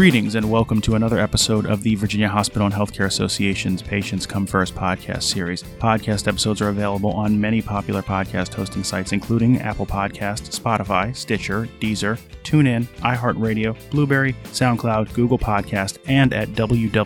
Greetings and welcome to another episode of the Virginia Hospital and Healthcare Association's Patients Come First podcast series. Podcast episodes are available on many popular podcast hosting sites, including Apple Podcast, Spotify, Stitcher, Deezer, TuneIn, iHeartRadio, Blubrry, SoundCloud, Google Podcast, and at www.vhha.com.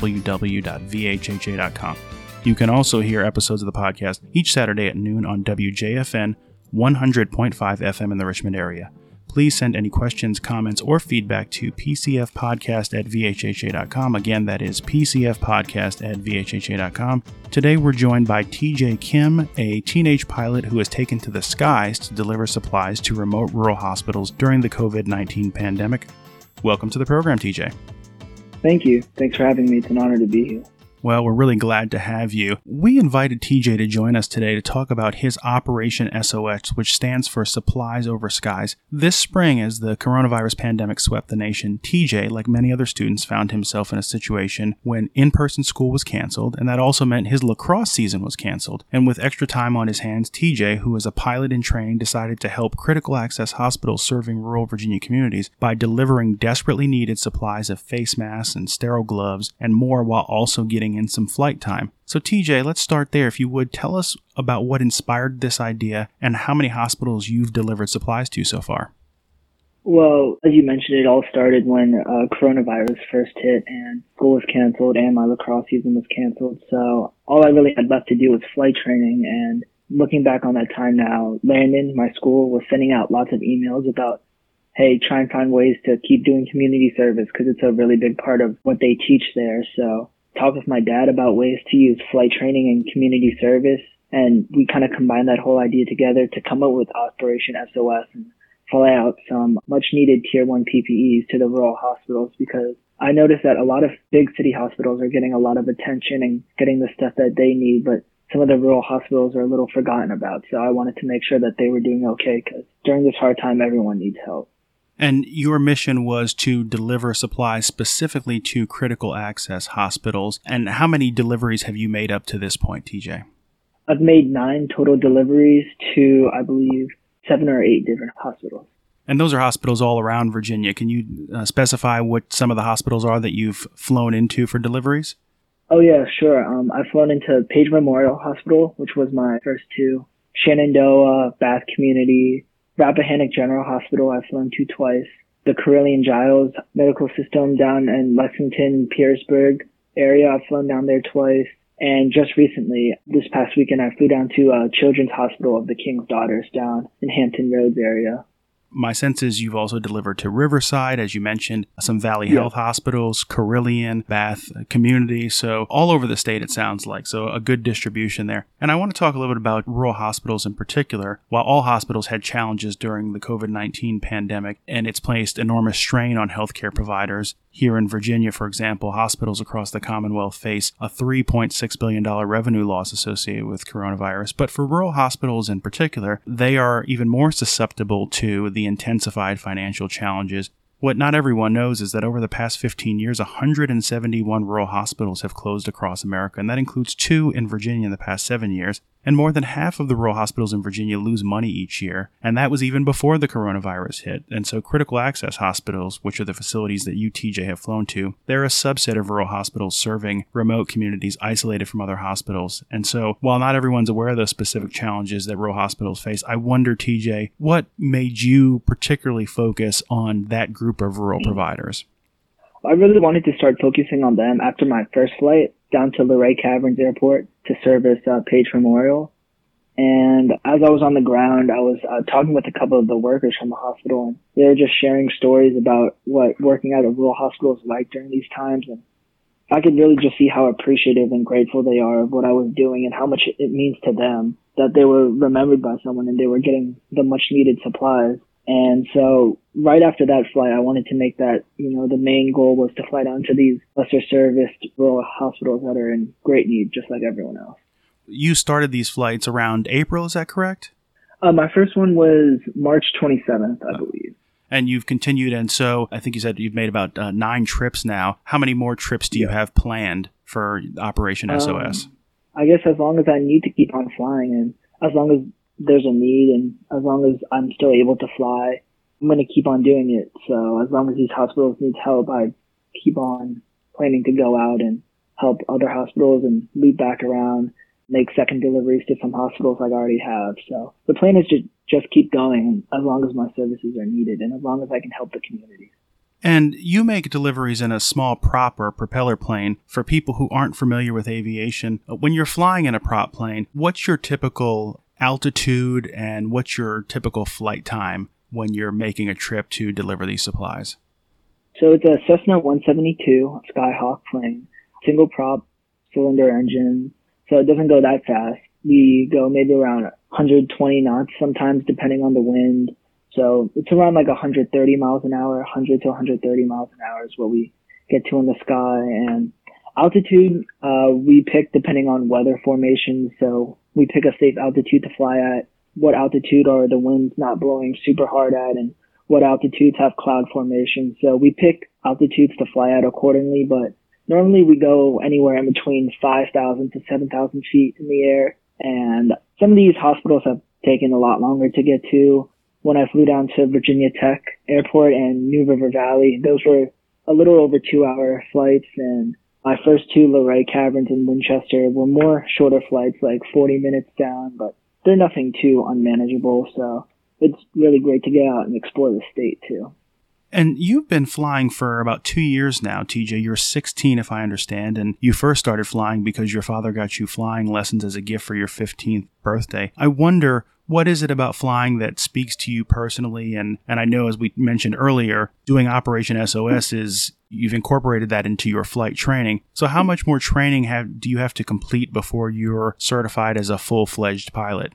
You can also hear episodes of the podcast each Saturday at noon on WJFN 100.5 FM in the Richmond area please send any questions, comments, or feedback to pcfpodcast at vhha.com. Again, that is pcfpodcast at vhha.com. Today we're joined by TJ Kim, a teenage pilot who has taken to the skies to deliver supplies to remote rural hospitals during the COVID 19 pandemic. Welcome to the program, TJ. Thank you. Thanks for having me. It's an honor to be here. Well, we're really glad to have you. We invited TJ to join us today to talk about his Operation SOS, which stands for Supplies Over Skies. This spring, as the coronavirus pandemic swept the nation, TJ, like many other students, found himself in a situation when in person school was canceled, and that also meant his lacrosse season was canceled. And with extra time on his hands, TJ, who is a pilot in training, decided to help critical access hospitals serving rural Virginia communities by delivering desperately needed supplies of face masks and sterile gloves and more while also getting in some flight time. So, TJ, let's start there. If you would tell us about what inspired this idea and how many hospitals you've delivered supplies to so far. Well, as you mentioned, it all started when uh, coronavirus first hit and school was canceled and my lacrosse season was canceled. So all I really had left to do was flight training. And looking back on that time now, Landon, my school, was sending out lots of emails about, hey, try and find ways to keep doing community service because it's a really big part of what they teach there. So talk with my dad about ways to use flight training and community service. And we kind of combined that whole idea together to come up with Operation SOS and fly out some much needed tier one PPEs to the rural hospitals because I noticed that a lot of big city hospitals are getting a lot of attention and getting the stuff that they need, but some of the rural hospitals are a little forgotten about. So I wanted to make sure that they were doing okay because during this hard time, everyone needs help. And your mission was to deliver supplies specifically to critical access hospitals. And how many deliveries have you made up to this point, TJ? I've made nine total deliveries to, I believe, seven or eight different hospitals. And those are hospitals all around Virginia. Can you uh, specify what some of the hospitals are that you've flown into for deliveries? Oh, yeah, sure. Um, I've flown into Page Memorial Hospital, which was my first two, Shenandoah, Bath Community, Rappahannock General Hospital, I've flown to twice. The Carilion Giles Medical System down in Lexington, Pearisburg area, I've flown down there twice. And just recently, this past weekend, I flew down to uh, Children's Hospital of the King's Daughters down in Hampton Roads area my sense is you've also delivered to Riverside, as you mentioned, some Valley yeah. Health hospitals, Carilion, Bath community. So all over the state, it sounds like. So a good distribution there. And I want to talk a little bit about rural hospitals in particular. While all hospitals had challenges during the COVID 19 pandemic, and it's placed enormous strain on healthcare providers, here in Virginia, for example, hospitals across the Commonwealth face a $3.6 billion revenue loss associated with coronavirus. But for rural hospitals in particular, they are even more susceptible to the intensified financial challenges what not everyone knows is that over the past 15 years, 171 rural hospitals have closed across America, and that includes two in Virginia in the past seven years. And more than half of the rural hospitals in Virginia lose money each year, and that was even before the coronavirus hit. And so, critical access hospitals, which are the facilities that UTJ have flown to, they're a subset of rural hospitals serving remote communities isolated from other hospitals. And so, while not everyone's aware of the specific challenges that rural hospitals face, I wonder, TJ, what made you particularly focus on that group of rural mm. providers? I really wanted to start focusing on them after my first flight down to Luray Caverns Airport to service uh, Page Memorial. And as I was on the ground, I was uh, talking with a couple of the workers from the hospital, and they were just sharing stories about what working at a rural hospital is like during these times. And I could really just see how appreciative and grateful they are of what I was doing and how much it means to them that they were remembered by someone and they were getting the much needed supplies. And so right after that flight, I wanted to make that, you know, the main goal was to fly down to these lesser serviced rural hospitals that are in great need, just like everyone else. You started these flights around April, is that correct? Uh, my first one was March 27th, I believe. And you've continued, and so I think you said you've made about uh, nine trips now. How many more trips do you yeah. have planned for Operation SOS? Um, I guess as long as I need to keep on flying, and as long as there's a need, and as long as I'm still able to fly, I'm going to keep on doing it. So as long as these hospitals need help, I keep on planning to go out and help other hospitals and loop back around, make second deliveries to some hospitals I already have. So the plan is to just keep going as long as my services are needed and as long as I can help the community. And you make deliveries in a small prop or propeller plane. For people who aren't familiar with aviation, uh, when you're flying in a prop plane, what's your typical altitude and what's your typical flight time when you're making a trip to deliver these supplies? So it's a Cessna 172 Skyhawk plane, single prop cylinder engine. So it doesn't go that fast. We go maybe around 120 knots sometimes, depending on the wind. So it's around like 130 miles an hour, 100 to 130 miles an hour is what we get to in the sky. And altitude, uh, we pick depending on weather formations. So we pick a safe altitude to fly at. What altitude are the winds not blowing super hard at and what altitudes have cloud formation. So we pick altitudes to fly at accordingly, but normally we go anywhere in between 5,000 to 7,000 feet in the air. And some of these hospitals have taken a lot longer to get to when I flew down to Virginia Tech Airport and New River Valley. Those were a little over two hour flights and my first two Luray Caverns in Winchester were more shorter flights, like 40 minutes down, but they're nothing too unmanageable. So it's really great to get out and explore the state too. And you've been flying for about two years now, TJ. You're 16, if I understand, and you first started flying because your father got you flying lessons as a gift for your 15th birthday. I wonder what is it about flying that speaks to you personally? And, and I know, as we mentioned earlier, doing Operation SOS is you've incorporated that into your flight training. So, how much more training have, do you have to complete before you're certified as a full fledged pilot?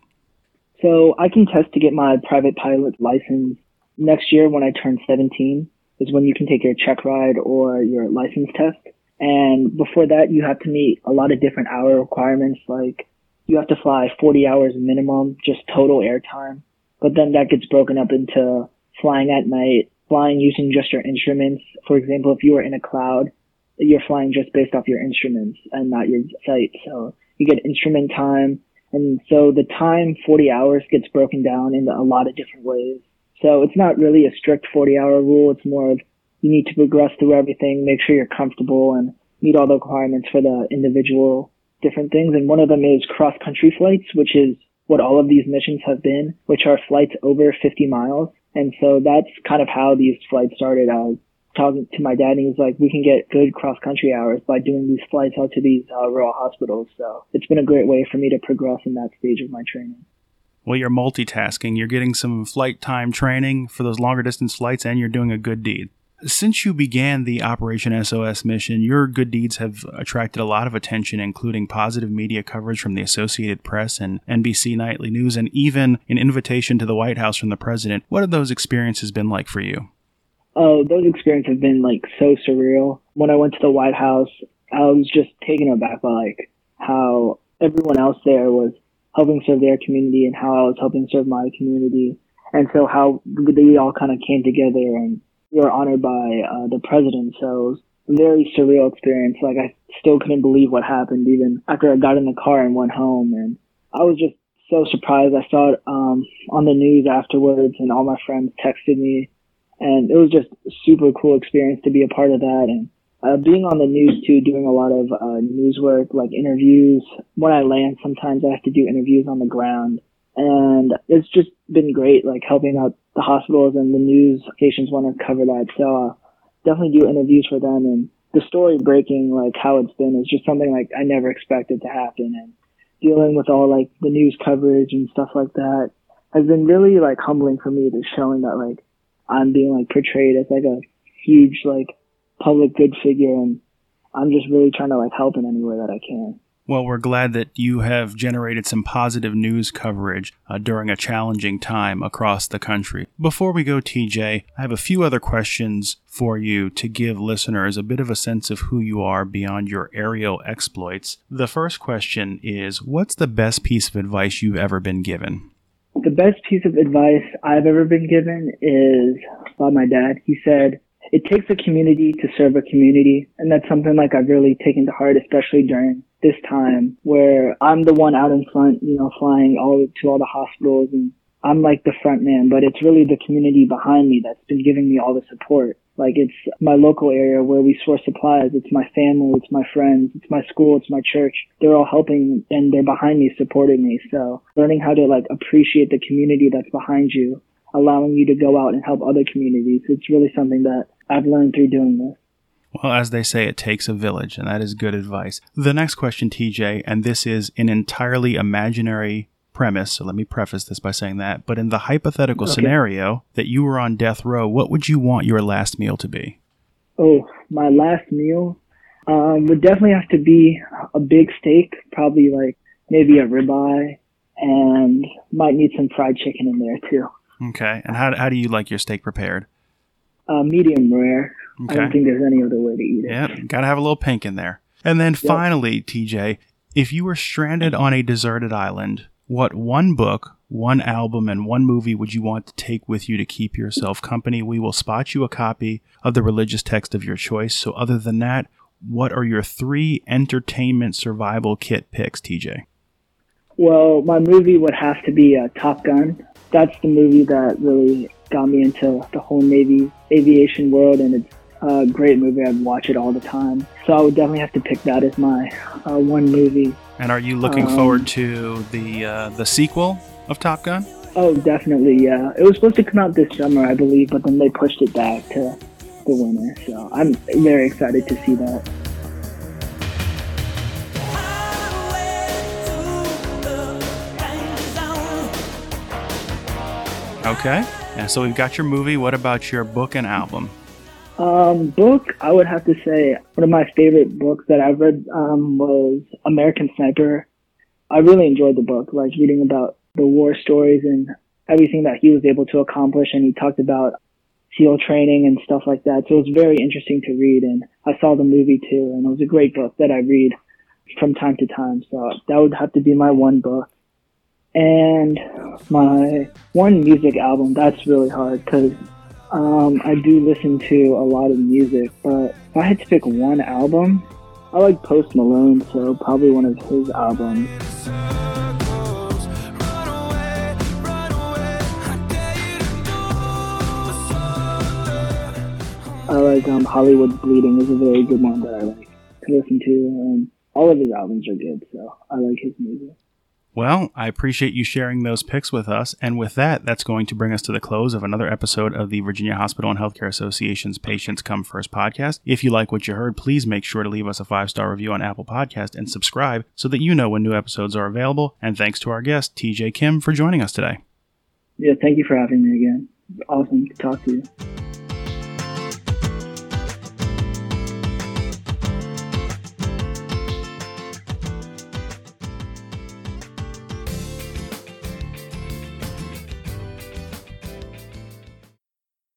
So, I can test to get my private pilot license next year when I turn 17, is when you can take your check ride or your license test. And before that, you have to meet a lot of different hour requirements like you have to fly 40 hours minimum, just total airtime. But then that gets broken up into flying at night, flying using just your instruments. For example, if you are in a cloud, you're flying just based off your instruments and not your sight. So you get instrument time. And so the time, 40 hours, gets broken down into a lot of different ways. So it's not really a strict 40 hour rule. It's more of you need to progress through everything, make sure you're comfortable and meet all the requirements for the individual different things. And one of them is cross country flights, which is what all of these missions have been, which are flights over 50 miles. And so that's kind of how these flights started. I was talking to my dad and he was like, we can get good cross country hours by doing these flights out to these uh, rural hospitals. So it's been a great way for me to progress in that stage of my training. Well, you're multitasking. You're getting some flight time training for those longer distance flights and you're doing a good deed. Since you began the Operation SOS mission, your good deeds have attracted a lot of attention, including positive media coverage from the Associated Press and NBC Nightly News, and even an invitation to the White House from the president. What have those experiences been like for you? Oh, those experiences have been like so surreal. When I went to the White House, I was just taken aback by like how everyone else there was helping serve their community and how I was helping serve my community. And so how they all kind of came together and we were honored by uh, the president. So very surreal experience. Like I still couldn't believe what happened even after I got in the car and went home. And I was just so surprised. I saw it um, on the news afterwards, and all my friends texted me, and it was just super cool experience to be a part of that. And uh, being on the news too, doing a lot of uh, news work, like interviews. When I land, sometimes I have to do interviews on the ground, and it's just been great, like helping out the hospitals and the news stations want to cover that. So uh, definitely do interviews for them. And the story breaking, like how it's been, is just something like I never expected to happen. And dealing with all like the news coverage and stuff like that has been really like humbling for me to showing that like I'm being like portrayed as like a huge like public good figure and I'm just really trying to like help in any way that I can. Well, we're glad that you have generated some positive news coverage uh, during a challenging time across the country. Before we go, TJ, I have a few other questions for you to give listeners a bit of a sense of who you are beyond your aerial exploits. The first question is What's the best piece of advice you've ever been given? The best piece of advice I've ever been given is by my dad. He said, it takes a community to serve a community. And that's something like I've really taken to heart, especially during this time where I'm the one out in front, you know, flying all to all the hospitals and I'm like the front man, but it's really the community behind me that's been giving me all the support. Like it's my local area where we source supplies. It's my family. It's my friends. It's my school. It's my church. They're all helping and they're behind me, supporting me. So learning how to like appreciate the community that's behind you, allowing you to go out and help other communities. It's really something that I've learned through doing this. Well, as they say, it takes a village, and that is good advice. The next question, TJ, and this is an entirely imaginary premise, so let me preface this by saying that. But in the hypothetical okay. scenario that you were on death row, what would you want your last meal to be? Oh, my last meal um, would definitely have to be a big steak, probably like maybe a ribeye, and might need some fried chicken in there too. Okay, and how, how do you like your steak prepared? Uh, medium rare. Okay. I don't think there's any other way to eat it. Yeah, gotta have a little pink in there. And then yep. finally, TJ, if you were stranded on a deserted island, what one book, one album, and one movie would you want to take with you to keep yourself company? We will spot you a copy of the religious text of your choice. So, other than that, what are your three entertainment survival kit picks, TJ? Well, my movie would have to be uh, Top Gun. That's the movie that really got me into the whole Navy aviation world, and it's a great movie. I'd watch it all the time. So I would definitely have to pick that as my uh, one movie. And are you looking um, forward to the uh, the sequel of Top Gun? Oh, definitely. Yeah, it was supposed to come out this summer, I believe, but then they pushed it back to the winter. So I'm very excited to see that. Okay. Yeah, so we've got your movie. What about your book and album? Um, book, I would have to say one of my favorite books that I've read um, was American Sniper. I really enjoyed the book, like reading about the war stories and everything that he was able to accomplish. And he talked about SEAL training and stuff like that. So it was very interesting to read. And I saw the movie too, and it was a great book that I read from time to time. So that would have to be my one book. And my one music album, that's really hard because um, I do listen to a lot of music, but if I had to pick one album, I like Post Malone, so probably one of his albums. I like um, Hollywood Bleeding is a very good one that I like to listen to, and all of his albums are good, so I like his music. Well, I appreciate you sharing those picks with us. And with that, that's going to bring us to the close of another episode of the Virginia Hospital and Healthcare Association's Patients Come First podcast. If you like what you heard, please make sure to leave us a five star review on Apple Podcast and subscribe so that you know when new episodes are available. And thanks to our guest, TJ Kim, for joining us today. Yeah, thank you for having me again. It's Awesome to talk to you.